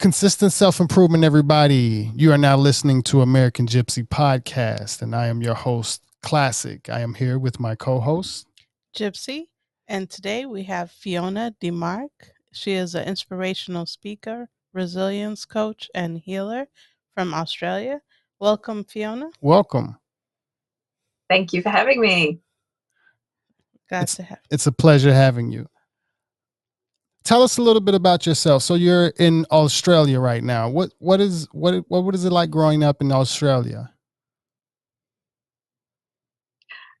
Consistent self improvement, everybody. You are now listening to American Gypsy Podcast, and I am your host, Classic. I am here with my co host, Gypsy, and today we have Fiona DeMark. She is an inspirational speaker, resilience coach, and healer from Australia. Welcome, Fiona. Welcome. Thank you for having me. Glad It's- to have. It's a pleasure having you. Tell us a little bit about yourself. So you're in Australia right now. What what is what what what is it like growing up in Australia?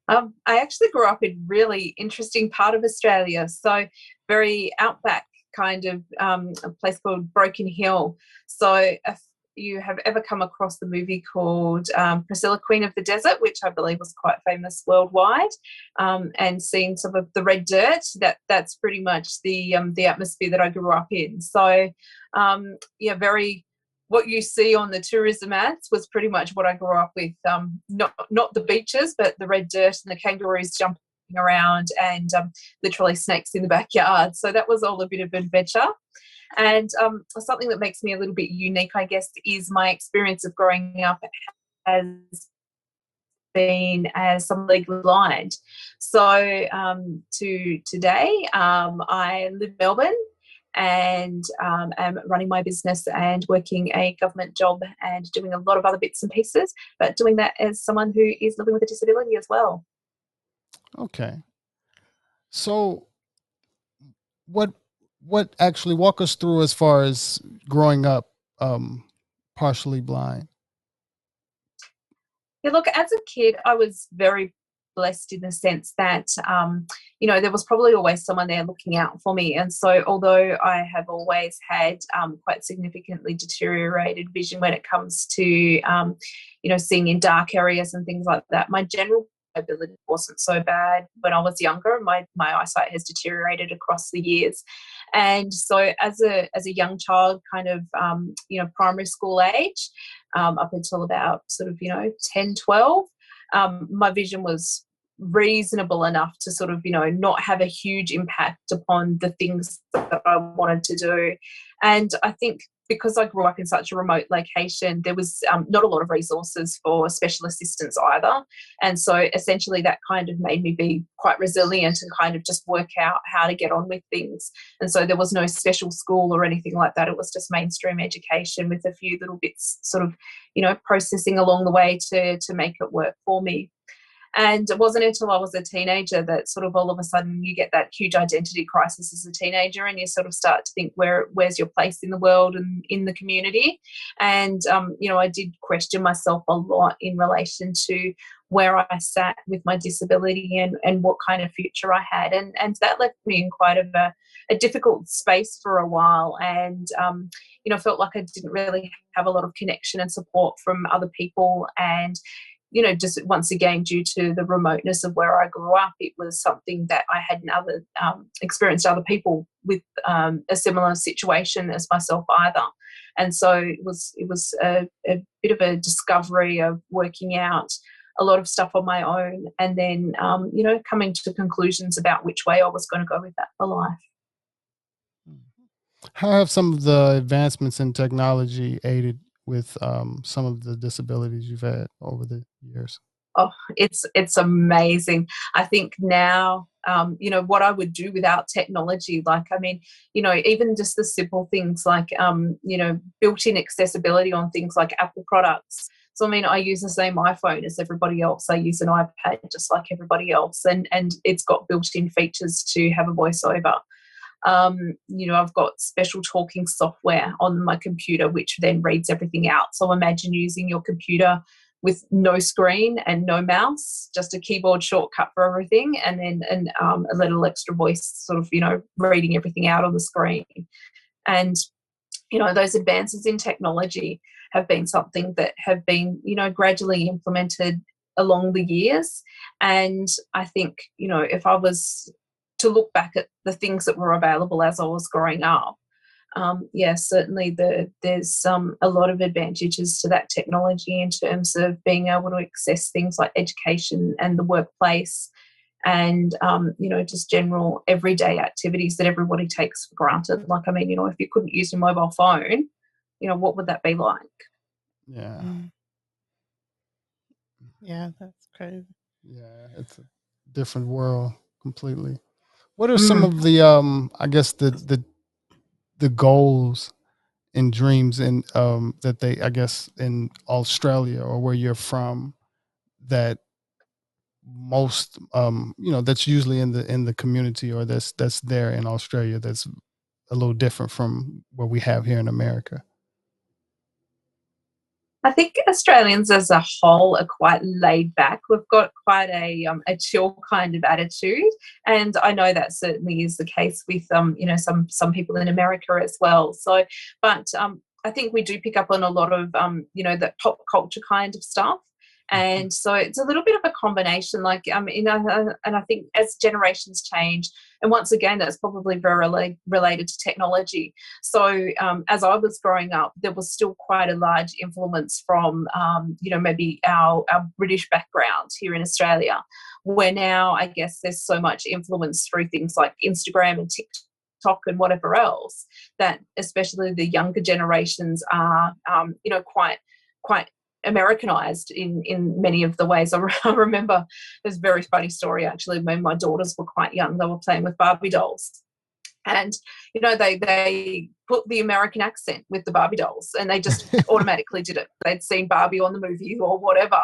Um, I actually grew up in really interesting part of Australia, so very outback kind of um, a place called Broken Hill. So if you have ever come across the movie called um, Priscilla, Queen of the Desert, which I believe was quite famous worldwide, um, and seen some of the red dirt, that that's pretty much the um, the atmosphere that I grew up in. So um, yeah, very what you see on the tourism ads was pretty much what I grew up with. Um, not not the beaches, but the red dirt and the kangaroos jumping around, and um, literally snakes in the backyard. So that was all a bit of adventure. And um, something that makes me a little bit unique, I guess, is my experience of growing up as been as some legally blind. So um, to today, um, I live in Melbourne and um, am running my business and working a government job and doing a lot of other bits and pieces, but doing that as someone who is living with a disability as well. Okay. So what what actually walk us through as far as growing up um partially blind? Yeah, look, as a kid, I was very blessed in the sense that, um, you know, there was probably always someone there looking out for me. And so, although I have always had um, quite significantly deteriorated vision when it comes to, um, you know, seeing in dark areas and things like that, my general wasn't so bad when I was younger. My my eyesight has deteriorated across the years, and so as a as a young child, kind of um, you know primary school age, um, up until about sort of you know 10, 12, um, my vision was reasonable enough to sort of you know not have a huge impact upon the things that I wanted to do, and I think because I grew up in such a remote location, there was um, not a lot of resources for special assistance either. And so essentially that kind of made me be quite resilient and kind of just work out how to get on with things. And so there was no special school or anything like that. It was just mainstream education with a few little bits sort of, you know, processing along the way to, to make it work for me. And it wasn't until I was a teenager that sort of all of a sudden you get that huge identity crisis as a teenager, and you sort of start to think where where's your place in the world and in the community. And um, you know, I did question myself a lot in relation to where I sat with my disability and, and what kind of future I had. And and that left me in quite of a, a difficult space for a while. And um, you know, felt like I didn't really have a lot of connection and support from other people. And you know, just once again, due to the remoteness of where I grew up, it was something that I hadn't other um, experienced other people with um, a similar situation as myself either. And so it was it was a, a, bit of a discovery of working out a lot of stuff on my own, and then um, you know coming to conclusions about which way I was going to go with that for life. How have some of the advancements in technology aided with um, some of the disabilities you've had over the years? Oh, it's it's amazing. I think now, um, you know, what I would do without technology. Like, I mean, you know, even just the simple things like, um, you know, built-in accessibility on things like Apple products. So, I mean, I use the same iPhone as everybody else. I use an iPad just like everybody else, and and it's got built-in features to have a voiceover. Um, you know, I've got special talking software on my computer which then reads everything out. So imagine using your computer with no screen and no mouse, just a keyboard shortcut for everything, and then and um, a little extra voice, sort of you know, reading everything out on the screen. And you know, those advances in technology have been something that have been you know gradually implemented along the years. And I think you know, if I was to look back at the things that were available as I was growing up, um, yeah, certainly the, there's um, a lot of advantages to that technology in terms of being able to access things like education and the workplace and, um, you know, just general everyday activities that everybody takes for granted. Like, I mean, you know, if you couldn't use your mobile phone, you know what would that be like Yeah. Mm. Yeah, that's crazy. Yeah. It's a different world completely. What are some Mm. of the um I guess the the the goals and dreams in um that they I guess in Australia or where you're from that most um you know that's usually in the in the community or that's that's there in Australia that's a little different from what we have here in America. I think Australians as a whole are quite laid back. We've got quite a um, a chill kind of attitude, and I know that certainly is the case with um you know some some people in America as well. So, but um I think we do pick up on a lot of um you know that pop culture kind of stuff. And so it's a little bit of a combination, like um, you know, uh, and I think as generations change, and once again, that's probably very related to technology. So um, as I was growing up, there was still quite a large influence from, um, you know, maybe our, our British background here in Australia, where now I guess there's so much influence through things like Instagram and TikTok and whatever else that especially the younger generations are, um, you know, quite quite Americanized in in many of the ways. I, re- I remember there's a very funny story actually when my daughters were quite young. They were playing with Barbie dolls, and you know they they put the American accent with the Barbie dolls, and they just automatically did it. They'd seen Barbie on the movie or whatever,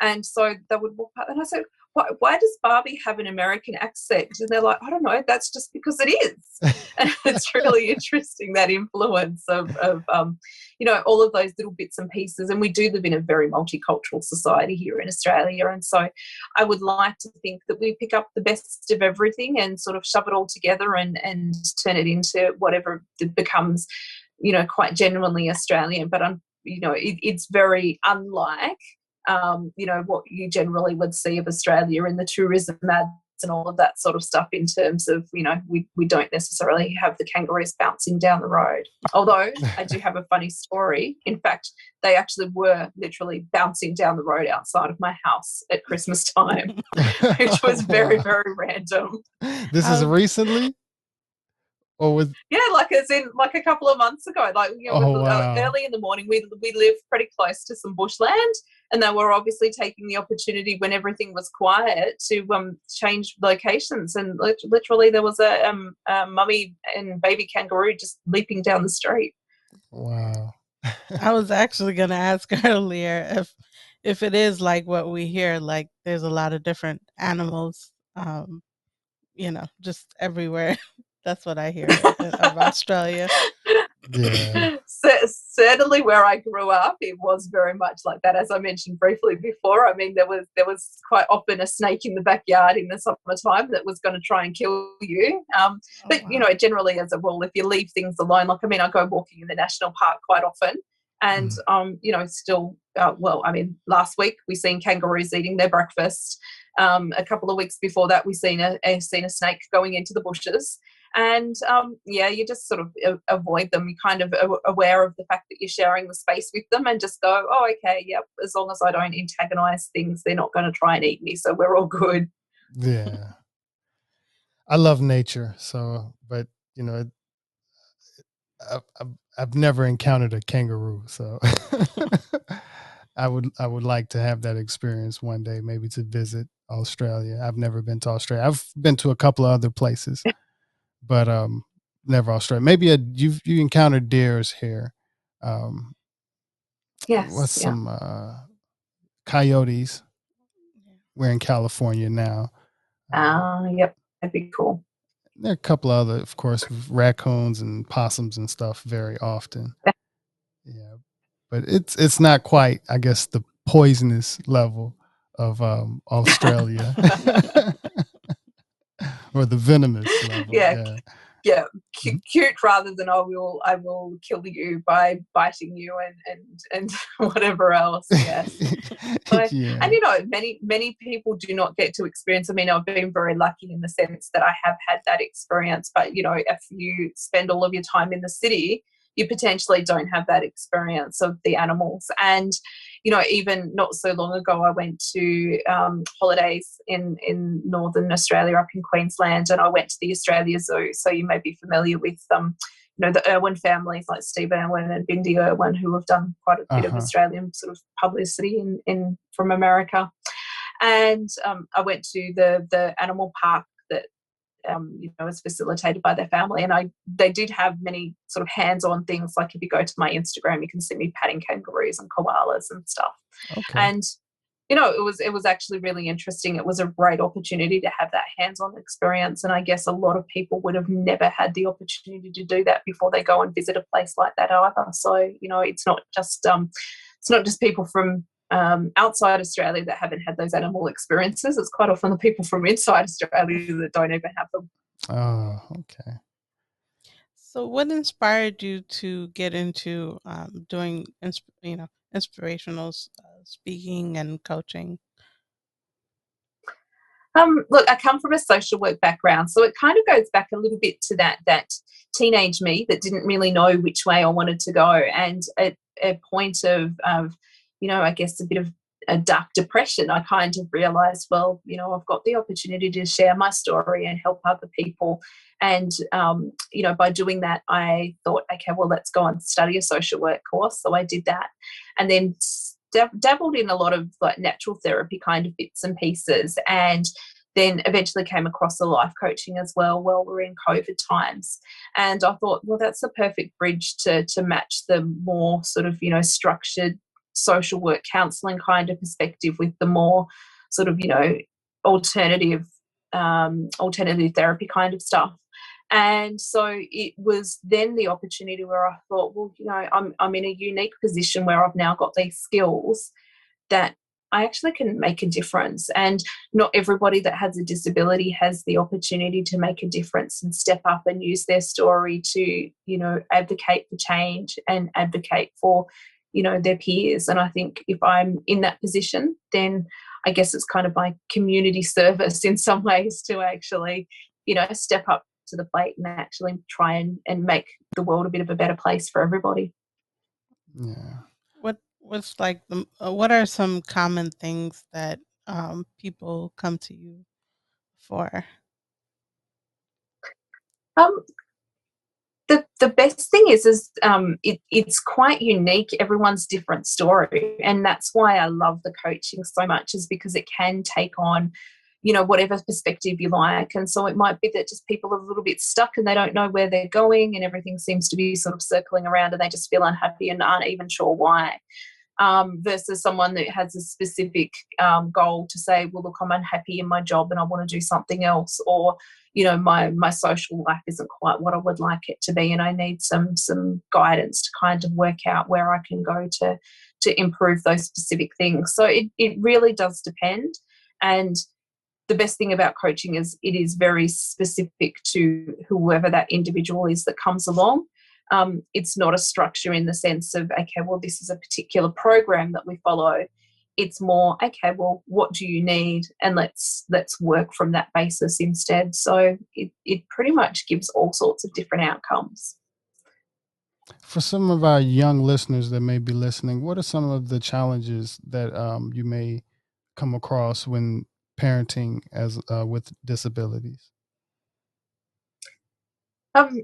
and so they would walk up, and I said. Why, why does Barbie have an American accent? And they're like, I don't know. That's just because it is. and it's really interesting that influence of, of um, you know, all of those little bits and pieces. And we do live in a very multicultural society here in Australia. And so I would like to think that we pick up the best of everything and sort of shove it all together and, and turn it into whatever becomes, you know, quite genuinely Australian. But, um, you know, it, it's very unlike, um, you know, what you generally would see of Australia in the tourism ads and all of that sort of stuff in terms of you know we, we don't necessarily have the kangaroos bouncing down the road. Although i do have a funny story. In fact they actually were literally bouncing down the road outside of my house at christmas time which was very very random. This is Um, recently, or with yeah like it's in like a couple of months ago like you know Oh, with- uh, wow. early in the morning we, we live pretty close to some bushland and they were obviously taking the opportunity when everything was quiet to um change locations and lit- literally there was a um a mummy and baby kangaroo just leaping down the street wow. I was actually going to ask earlier if if it is like what we hear, like there's a lot of different animals, um, you know, just everywhere. That's what I hear of of Australia. Yeah. Cer- certainly where I grew up, it was very much like that. As I mentioned briefly before, I mean there was there was quite often a snake in the backyard in the summertime that was going to try and kill you. Um, Oh, but you wow. know, generally as a rule, if you leave things alone, like I mean, I go walking in the national park quite often, and um, you know, still, uh, well, I mean, last week we seen kangaroos eating their breakfast. Um, a couple of weeks before that, we seen a, a seen a snake going into the bushes, and um, yeah, you just sort of avoid them. You're kind of aware of the fact that you're sharing the space with them, and just go, oh, okay, yep. As long as I don't antagonize things, they're not going to try and eat me, so we're all good. Yeah. I love nature, so but you know, I, I've I've never encountered a kangaroo, so I would I would like to have that experience one day, maybe to visit Australia. I've never been to Australia. I've been to a couple of other places, but um, never Australia. Maybe a you've you encountered deers here. Um, Yes, what's yeah. some uh, coyotes? We're in California now. Ah, yep, that'd be cool. there are a couple other, of course, raccoons and possums and stuff very often. Yeah, but it's it's not quite, I guess, the poisonous level of um, Australia or the venomous level. Yeah, yeah, Mm-hmm. cute rather than I will I will kill you by biting you and and and whatever else. Yes. But- yeah. And you know, many many people do not get to experience. I mean, I've been very lucky in the sense that I have had that experience. But you know, if you spend all of your time in the city, you potentially don't have that experience of the animals. And you know, even not so long ago, I went to um, holidays in in northern Australia, up in Queensland, and I went to the Australia Zoo. So you may be familiar with um, you know the Irwin families like Steve Irwin and Bindi Irwin, who have done quite a bit uh-huh. of Australian sort of publicity in, in from America. And um, I went to the the animal park um, you know was facilitated by their family, and I they did have many sort of hands-on things. Like if you go to my Instagram, you can see me patting kangaroos and koalas and stuff. Okay. And you know, it was it was actually really interesting. It was a great opportunity to have that hands-on experience, and I guess a lot of people would have never had the opportunity to do that before they go and visit a place like that either. So you know, it's not just um, it's not just people from um, outside Australia that haven't had those animal experiences. It's quite often the people from inside Australia that don't even have them. Oh, okay. So, what inspired you to get into um, doing, you know, inspirational uh, speaking and coaching? Um, look, I come from a social work background, so it kind of goes back a little bit to that that teenage me that didn't really know which way I wanted to go, and at a point of, of you know, I guess a bit of a dark depression, I kind of realized, well, you know, I've got the opportunity to share my story and help other people. And, um, you know, by doing that, I thought, okay, well, let's go and study a social work course. So I did that. And then dabbled in a lot of like natural therapy kind of bits and pieces and then eventually came across the life coaching as well while we're in COVID times. And I thought, well, that's the perfect bridge to to match the more sort of, you know, structured social work counseling kind of perspective with the more sort of, you know, alternative um, alternative therapy kind of stuff. And so it was then the opportunity where I thought, well, you know, I'm, I'm in a unique position where I've now got these skills that I actually can make a difference. And not everybody that has a disability has the opportunity to make a difference and step up and use their story to, you know, advocate for change and advocate for, you know, their peers. And I think if I'm in that position, then I guess it's kind of my community service in some ways to actually, you know, step up to the plate and actually try and, and make the world a bit of a better place for everybody. Yeah. What what's like the uh, what are some common things that um, people come to you for? Um, the the best thing is is um, it, it's quite unique. Everyone's different story, and that's why I love the coaching so much. Is because it can take on you know whatever perspective you like and so it might be that just people are a little bit stuck and they don't know where they're going and everything seems to be sort of circling around and they just feel unhappy and aren't even sure why um, versus someone that has a specific um, goal to say well look i'm unhappy in my job and i want to do something else or you know my my social life isn't quite what i would like it to be and i need some some guidance to kind of work out where i can go to to improve those specific things so it, it really does depend and the best thing about coaching is it is very specific to whoever that individual is that comes along. Um, it's not a structure in the sense of, okay, well, this is a particular program that we follow. It's more, okay, well, what do you need? And let's let's work from that basis instead. So it, it pretty much gives all sorts of different outcomes. For some of our young listeners that may be listening, what are some of the challenges that um, you may come across when parenting as uh, with disabilities? Um,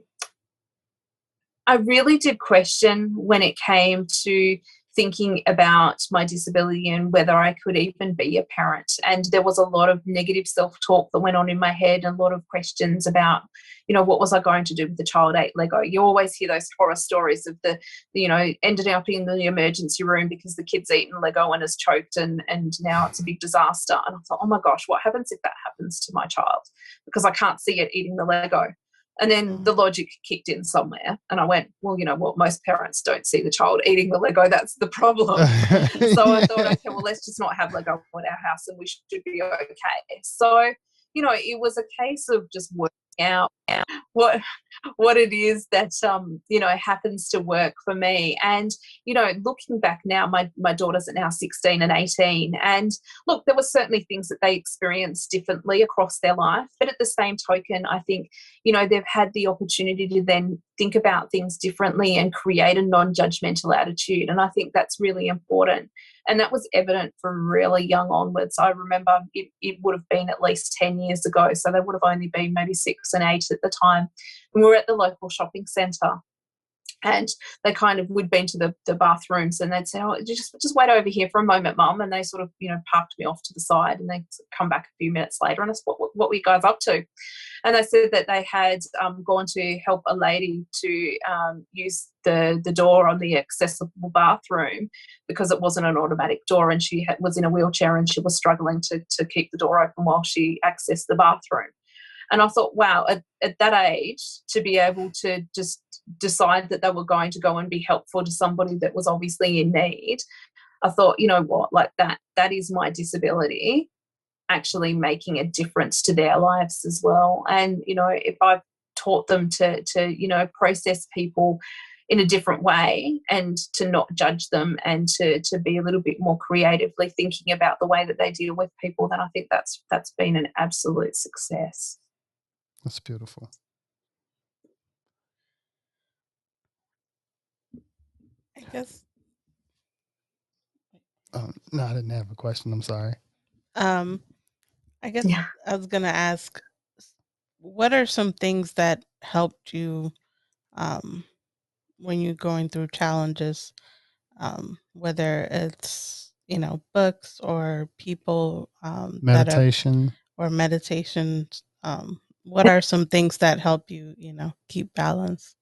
I really did question when it came to thinking about my disability and whether I could even be a parent. And there was a lot of negative self talk that went on in my head, and a lot of questions about, you know, what was I going to do with the child ate Lego? Oh, you always hear those horror stories of the, you know, ended up in the emergency room because the kid's eaten Lego and has choked, and and now it's a big disaster. And I thought, oh my gosh, what happens if that happens to my child? Because I can't see it eating the Lego. And then mm. the logic kicked in somewhere. And I went, well, you know what? Most parents don't see the child eating the Lego. That's the problem. so I thought, okay, well, let's just not have Lego in our house and we should be okay. So, you know, it was a case of just working out what what it is that um you know happens to work for me. And you know looking back now my my daughters are now 16 and 18 and look there were certainly things that they experienced differently across their life but at the same token i think you know they've had the opportunity to then think about things differently and create a non-judgmental attitude and i think that's really important and that was evident from really young onwards. I remember it, it would have been at least 10 years ago so they would have only been maybe six and eight at the time. And we were at the local shopping centre and they kind of would been to the, the bathrooms and they'd say, "Oh, just just wait over here for a moment, mum." And they sort of you know parked me off to the side, and they come back a few minutes later and I said, "What what, what were you guys up to?" And they said that they had um, gone to help a lady to um, use the the door on the accessible bathroom because it wasn't an automatic door, and she had, was in a wheelchair and she was struggling to to keep the door open while she accessed the bathroom. And I thought, wow, at, at that age, to be able to just decide that they were going to go and be helpful to somebody that was obviously in need, I thought, you know what, like that, that is my disability actually making a difference to their lives as well. And, you know, if I've taught them to, to, you know, process people in a different way and to not judge them and to, to be a little bit more creatively thinking about the way that they deal with people, then I think that's that's been an absolute success. That's beautiful. I guess. Um, no, I didn't have a question. I'm sorry. Um, I guess Yeah. I was gonna ask, what are some things that helped you um, when you're going through challenges, um, whether it's you know books or people um, that have Meditation. or meditation. Um, what are some things that help you, you know, keep balance?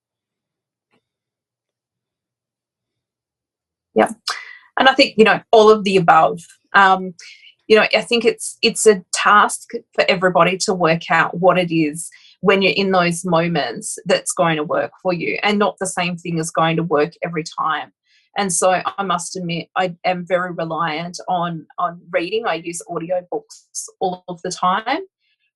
And I think you know all of the above. Um, you know, I think it's it's a task for everybody to work out what it is when you're in those moments that's going to work for you, and not the same thing is going to work every time. And so I must admit, I am very reliant on on reading. I use audiobooks all of the time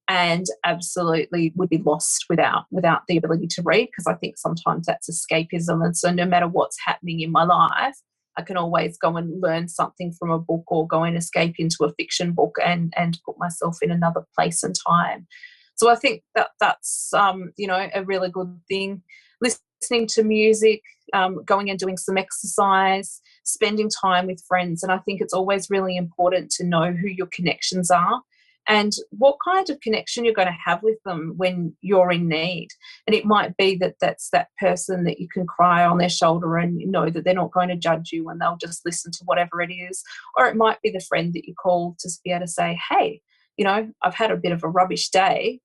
and absolutely would be lost without without the ability to read because I think sometimes that's escapism. And so no matter what's happening in my life, I can always go and learn something from a book or go and escape into a fiction book and and put myself in another place and time. So I think that that's um, you know a really good thing. Listening to music, um, going and doing some exercise, spending time with friends, and I think it's always really important to know who your connections are and what kind of connection you're going to have with them when you're in need. And it might be that that's that person that you can cry on their shoulder and know that they're not going to judge you and they'll just listen to whatever it is. Or it might be the friend that you call to be able to say, hey, you know, I've had a bit of a rubbish day.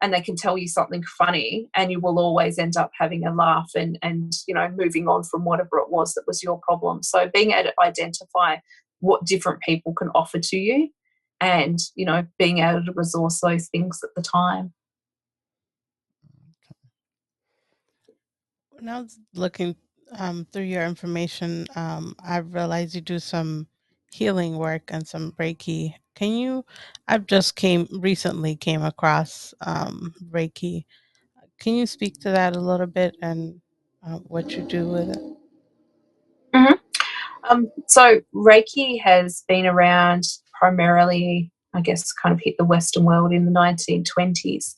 And they can tell you something funny, and you will always end up having a laugh and, and you know moving on from whatever it was that was your problem. So being able to identify what different people can offer to you and you know being able to resource those things at the time When I was looking um, through your information, um, I realized you do some healing work and some Reiki. Can you? I've just came recently came across um, Reiki. Can you speak to that a little bit and uh, what you do with it? um, so reiki has been around primarily i guess kind of hit the western world in the 1920s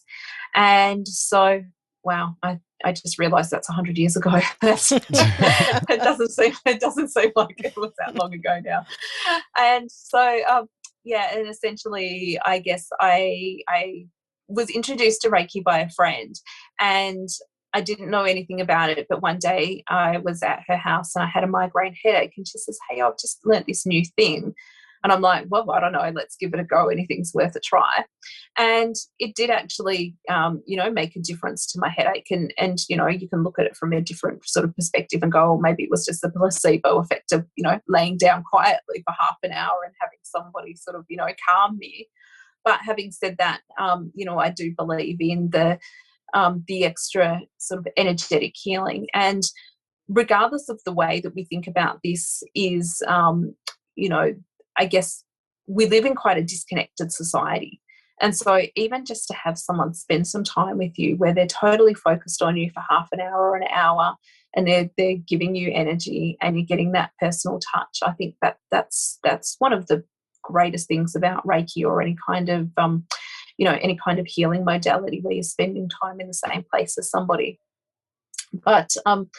and so wow i I just realised that's hundred years ago. It doesn't seem it doesn't seem like it was that long ago now. And so um, yeah, and essentially, I guess I I was introduced to Reiki by a friend, and I didn't know anything about it. But one day I was at her house and I had a migraine headache, and she says, "Hey, I've just learnt this new thing." And I'm like, well, I don't know, let's give it a go. Anything's worth a try. And it did actually, um, you know, make a difference to my headache. And, and, you know, you can look at it from a different sort of perspective and go, oh, maybe it was just the placebo effect of, you know, laying down quietly for half an hour and having somebody sort of, you know, calm me. But having said that, um, you know, I do believe in the, um, the extra sort of energetic healing. And regardless of the way that we think about this is, um, you know, I guess we live in quite a disconnected society. And so, even just to have someone spend some time with you where they're totally focused on you for half an hour or an hour and they're, they're giving you energy and you're getting that personal touch, I think that that's, that's one of the greatest things about Reiki or any kind of, um, you know, any kind of healing modality where you're spending time in the same place as somebody. but um,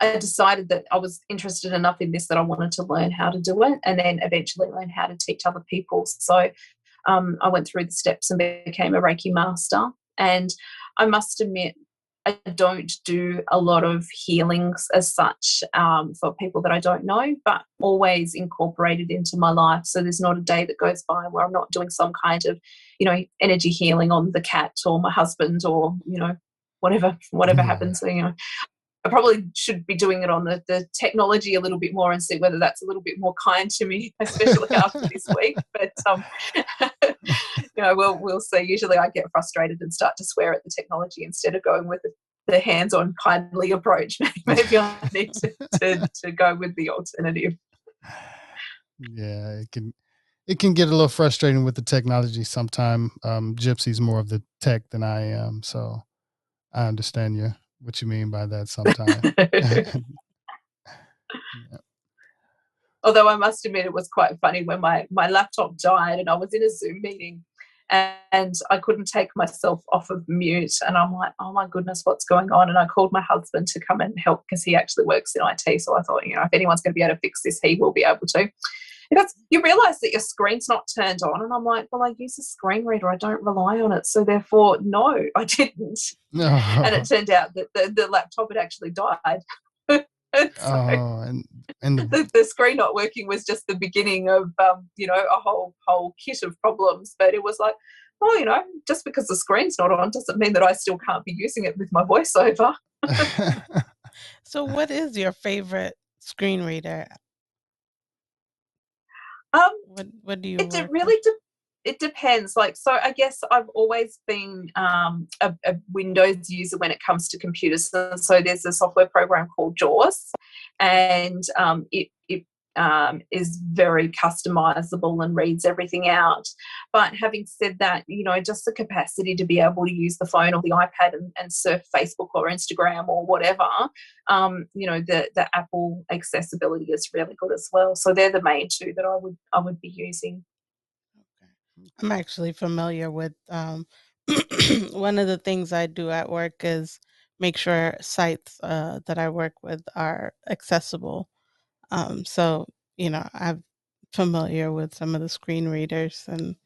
I decided that I was interested enough in this that I wanted to learn how to do it and then eventually learn how to teach other people. So um, I went through the steps and became a Reiki master. And I must admit, I don't do a lot of healings as such um, for people that I don't know, but always incorporated into my life. So there's not a day that goes by where I'm not doing some kind of, you know, energy healing on the cat or my husband or you know whatever whatever mm. happens. So, you know, I probably should be doing it on the, the technology a little bit more and see whether that's a little bit more kind to me, especially after this week. But um, you know, we'll we'll see. Usually, I get frustrated and start to swear at the technology instead of going with the, the hands-on, kindly approach. Maybe I need to, to, to go with the alternative. Yeah, it can it can get a little frustrating with the technology sometime. Um, Gypsy's more of the tech than I am, so I understand you what you mean by that sometimes. yeah. Although I must admit it was quite funny when my, my laptop died and I was in a Zoom meeting and I couldn't take myself off of mute. And I'm like, oh my goodness, what's going on? And I called my husband to come and help because he actually works in IT. So I thought, you know, if anyone's going to be able to fix this, he will be able to because you realize that your screen's not turned on. And I'm like, well, I use a screen reader. I don't rely on it. So therefore, no, I didn't. No. And it turned out that the, the laptop had actually died. so oh, and, and the, the, the, screen not working was just the beginning of, um, you know, a whole, whole kit of problems. But it was like, well you know, just because the screen's not on doesn't mean that I still can't be using it with my voiceover. so what is your favorite screen reader um, what What do you? It really de- it depends. Like, so I guess I've always been um, a, a, Windows user when it comes to computers. so there's a software program called JAWS, and um, it it um, is very customizable and reads everything out. But having said that, you know, just the capacity to be able to use the phone or the iPad and, and surf Facebook or Instagram or whatever, um, you know, the the Apple accessibility is really good as well. So they're the main two that I would I would be using. I'm actually familiar with um, one of the things I do at work is make sure sites uh, that I work with are accessible um, so, you know, I'm familiar with some of the screen readers and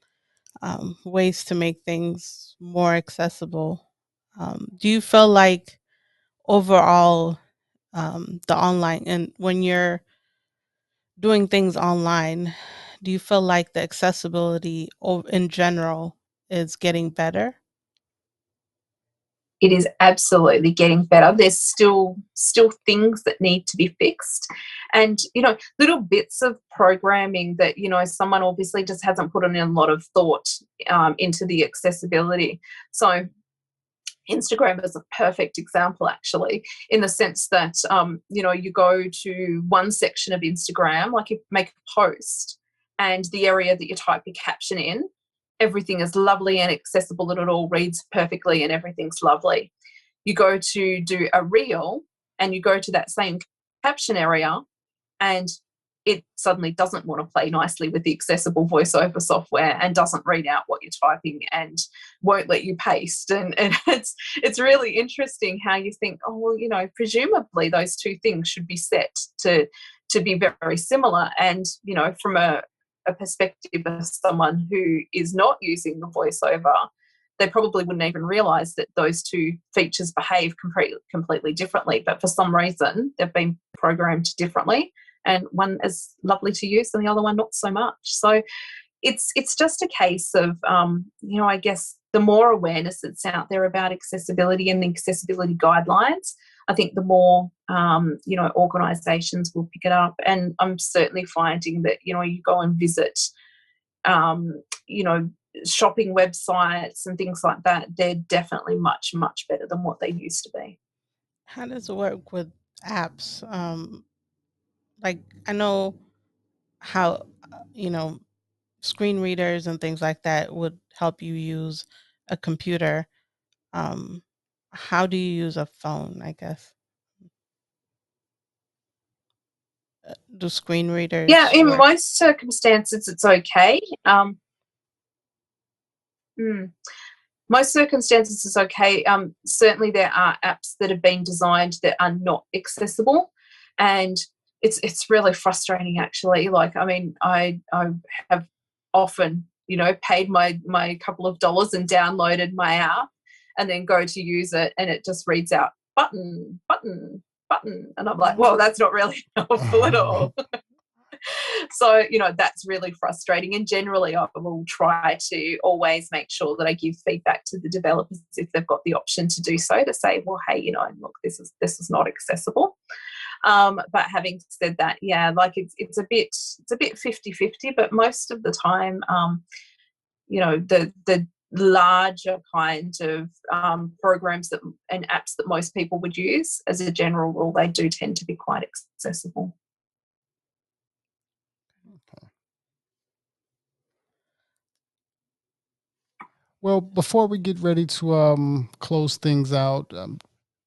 um, ways to make things more accessible. Um, do you feel like overall um, the online and when you're doing things online, do you feel like the accessibility in general is getting better? It is absolutely getting better. There's still still things that need to be fixed. And you know little bits of programming that you know someone obviously just hasn't put in a lot of thought um, into the accessibility. So Instagram is a perfect example, actually, in the sense that um, you know you go to one section of Instagram, like you make a post, and the area that you type your caption in everything is lovely and accessible and it all reads perfectly and everything's lovely. You go to do a reel and you go to that same caption area and it suddenly doesn't want to play nicely with the accessible voiceover software and doesn't read out what you're typing and won't let you paste and, and it's it's really interesting how you think oh well you know presumably those two things should be set to to be very similar and you know from a a perspective of someone who is not using the voiceover, they probably wouldn't even realize that those two features behave completely, completely differently. But for some reason, they've been programmed differently, and one is lovely to use, and the other one not so much. So it's it's just a case of um, you know, I guess the more awareness that's out there about accessibility and the accessibility guidelines, I think the more um, you know organisations will pick it up. And I'm certainly finding that you know you go and visit, um, you know, shopping websites and things like that. They're definitely much much better than what they used to be. How does it work with apps? Um, like I know how you know screen readers and things like that would help you use a computer. Um, how do you use a phone, I guess? Uh, do screen readers? Yeah, in work? most circumstances, it's okay. Um, mm, most circumstances is okay. Um, certainly, there are apps that have been designed that are not accessible, and it's it's really frustrating. Actually, like I mean, I I have often you know paid my my couple of dollars and downloaded my app, and then go to use it, and it just reads out button button button, and I'm like, well, that's not really helpful at all. so you know that's really frustrating and generally i will try to always make sure that i give feedback to the developers if they've got the option to do so to say well hey you know look this is this is not accessible um, but having said that yeah like it's it's a bit it's a bit 50 50 but most of the time um, you know the the larger kind of um, programs that and apps that most people would use as a general rule they do tend to be quite accessible Well, before we get ready to um, close things out, um,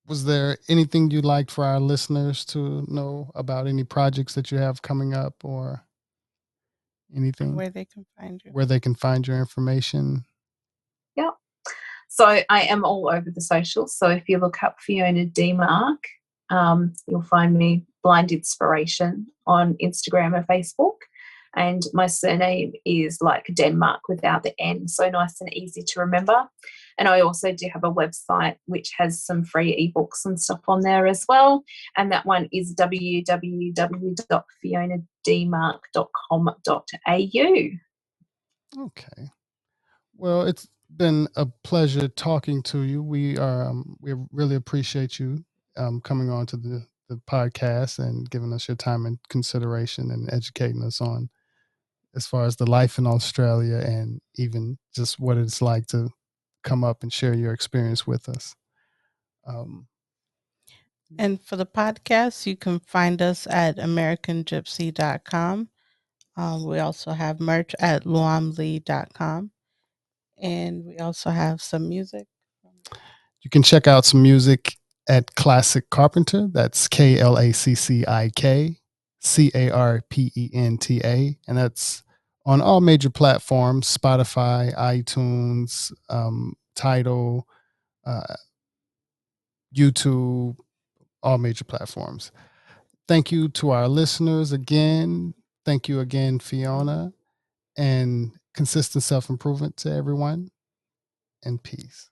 was there anything you'd like for our listeners to know about any projects that you have coming up or anything Where they can find you. where they can find your information? Yeah. So I am all over the socials. So if you look up Fiona Demark, um, you'll find me Blind Inspiration on Instagram and Facebook and my surname is like Denmark without the N, so nice and easy to remember. And I also do have a website which has some free ebooks and stuff on there as well. And that one is www.fionadmark.com.au. Okay. Well, it's been a pleasure talking to you. We are um, we really appreciate you um, coming on to the the podcast and giving us your time and consideration and educating us on as far as the life in Australia and even just what it's like to come up and share your experience with us. Um, and for the podcast, you can find us at AmericanGypsy.com. Um, we also have merch at luamlee.com. And we also have some music. You can check out some music at Classic Carpenter. That's K L A C C I K C A R P E N T A. And that's on all major platforms Spotify, iTunes, um, Tidal, uh, YouTube, all major platforms. Thank you to our listeners again. Thank you again, Fiona, and consistent self improvement to everyone. And peace.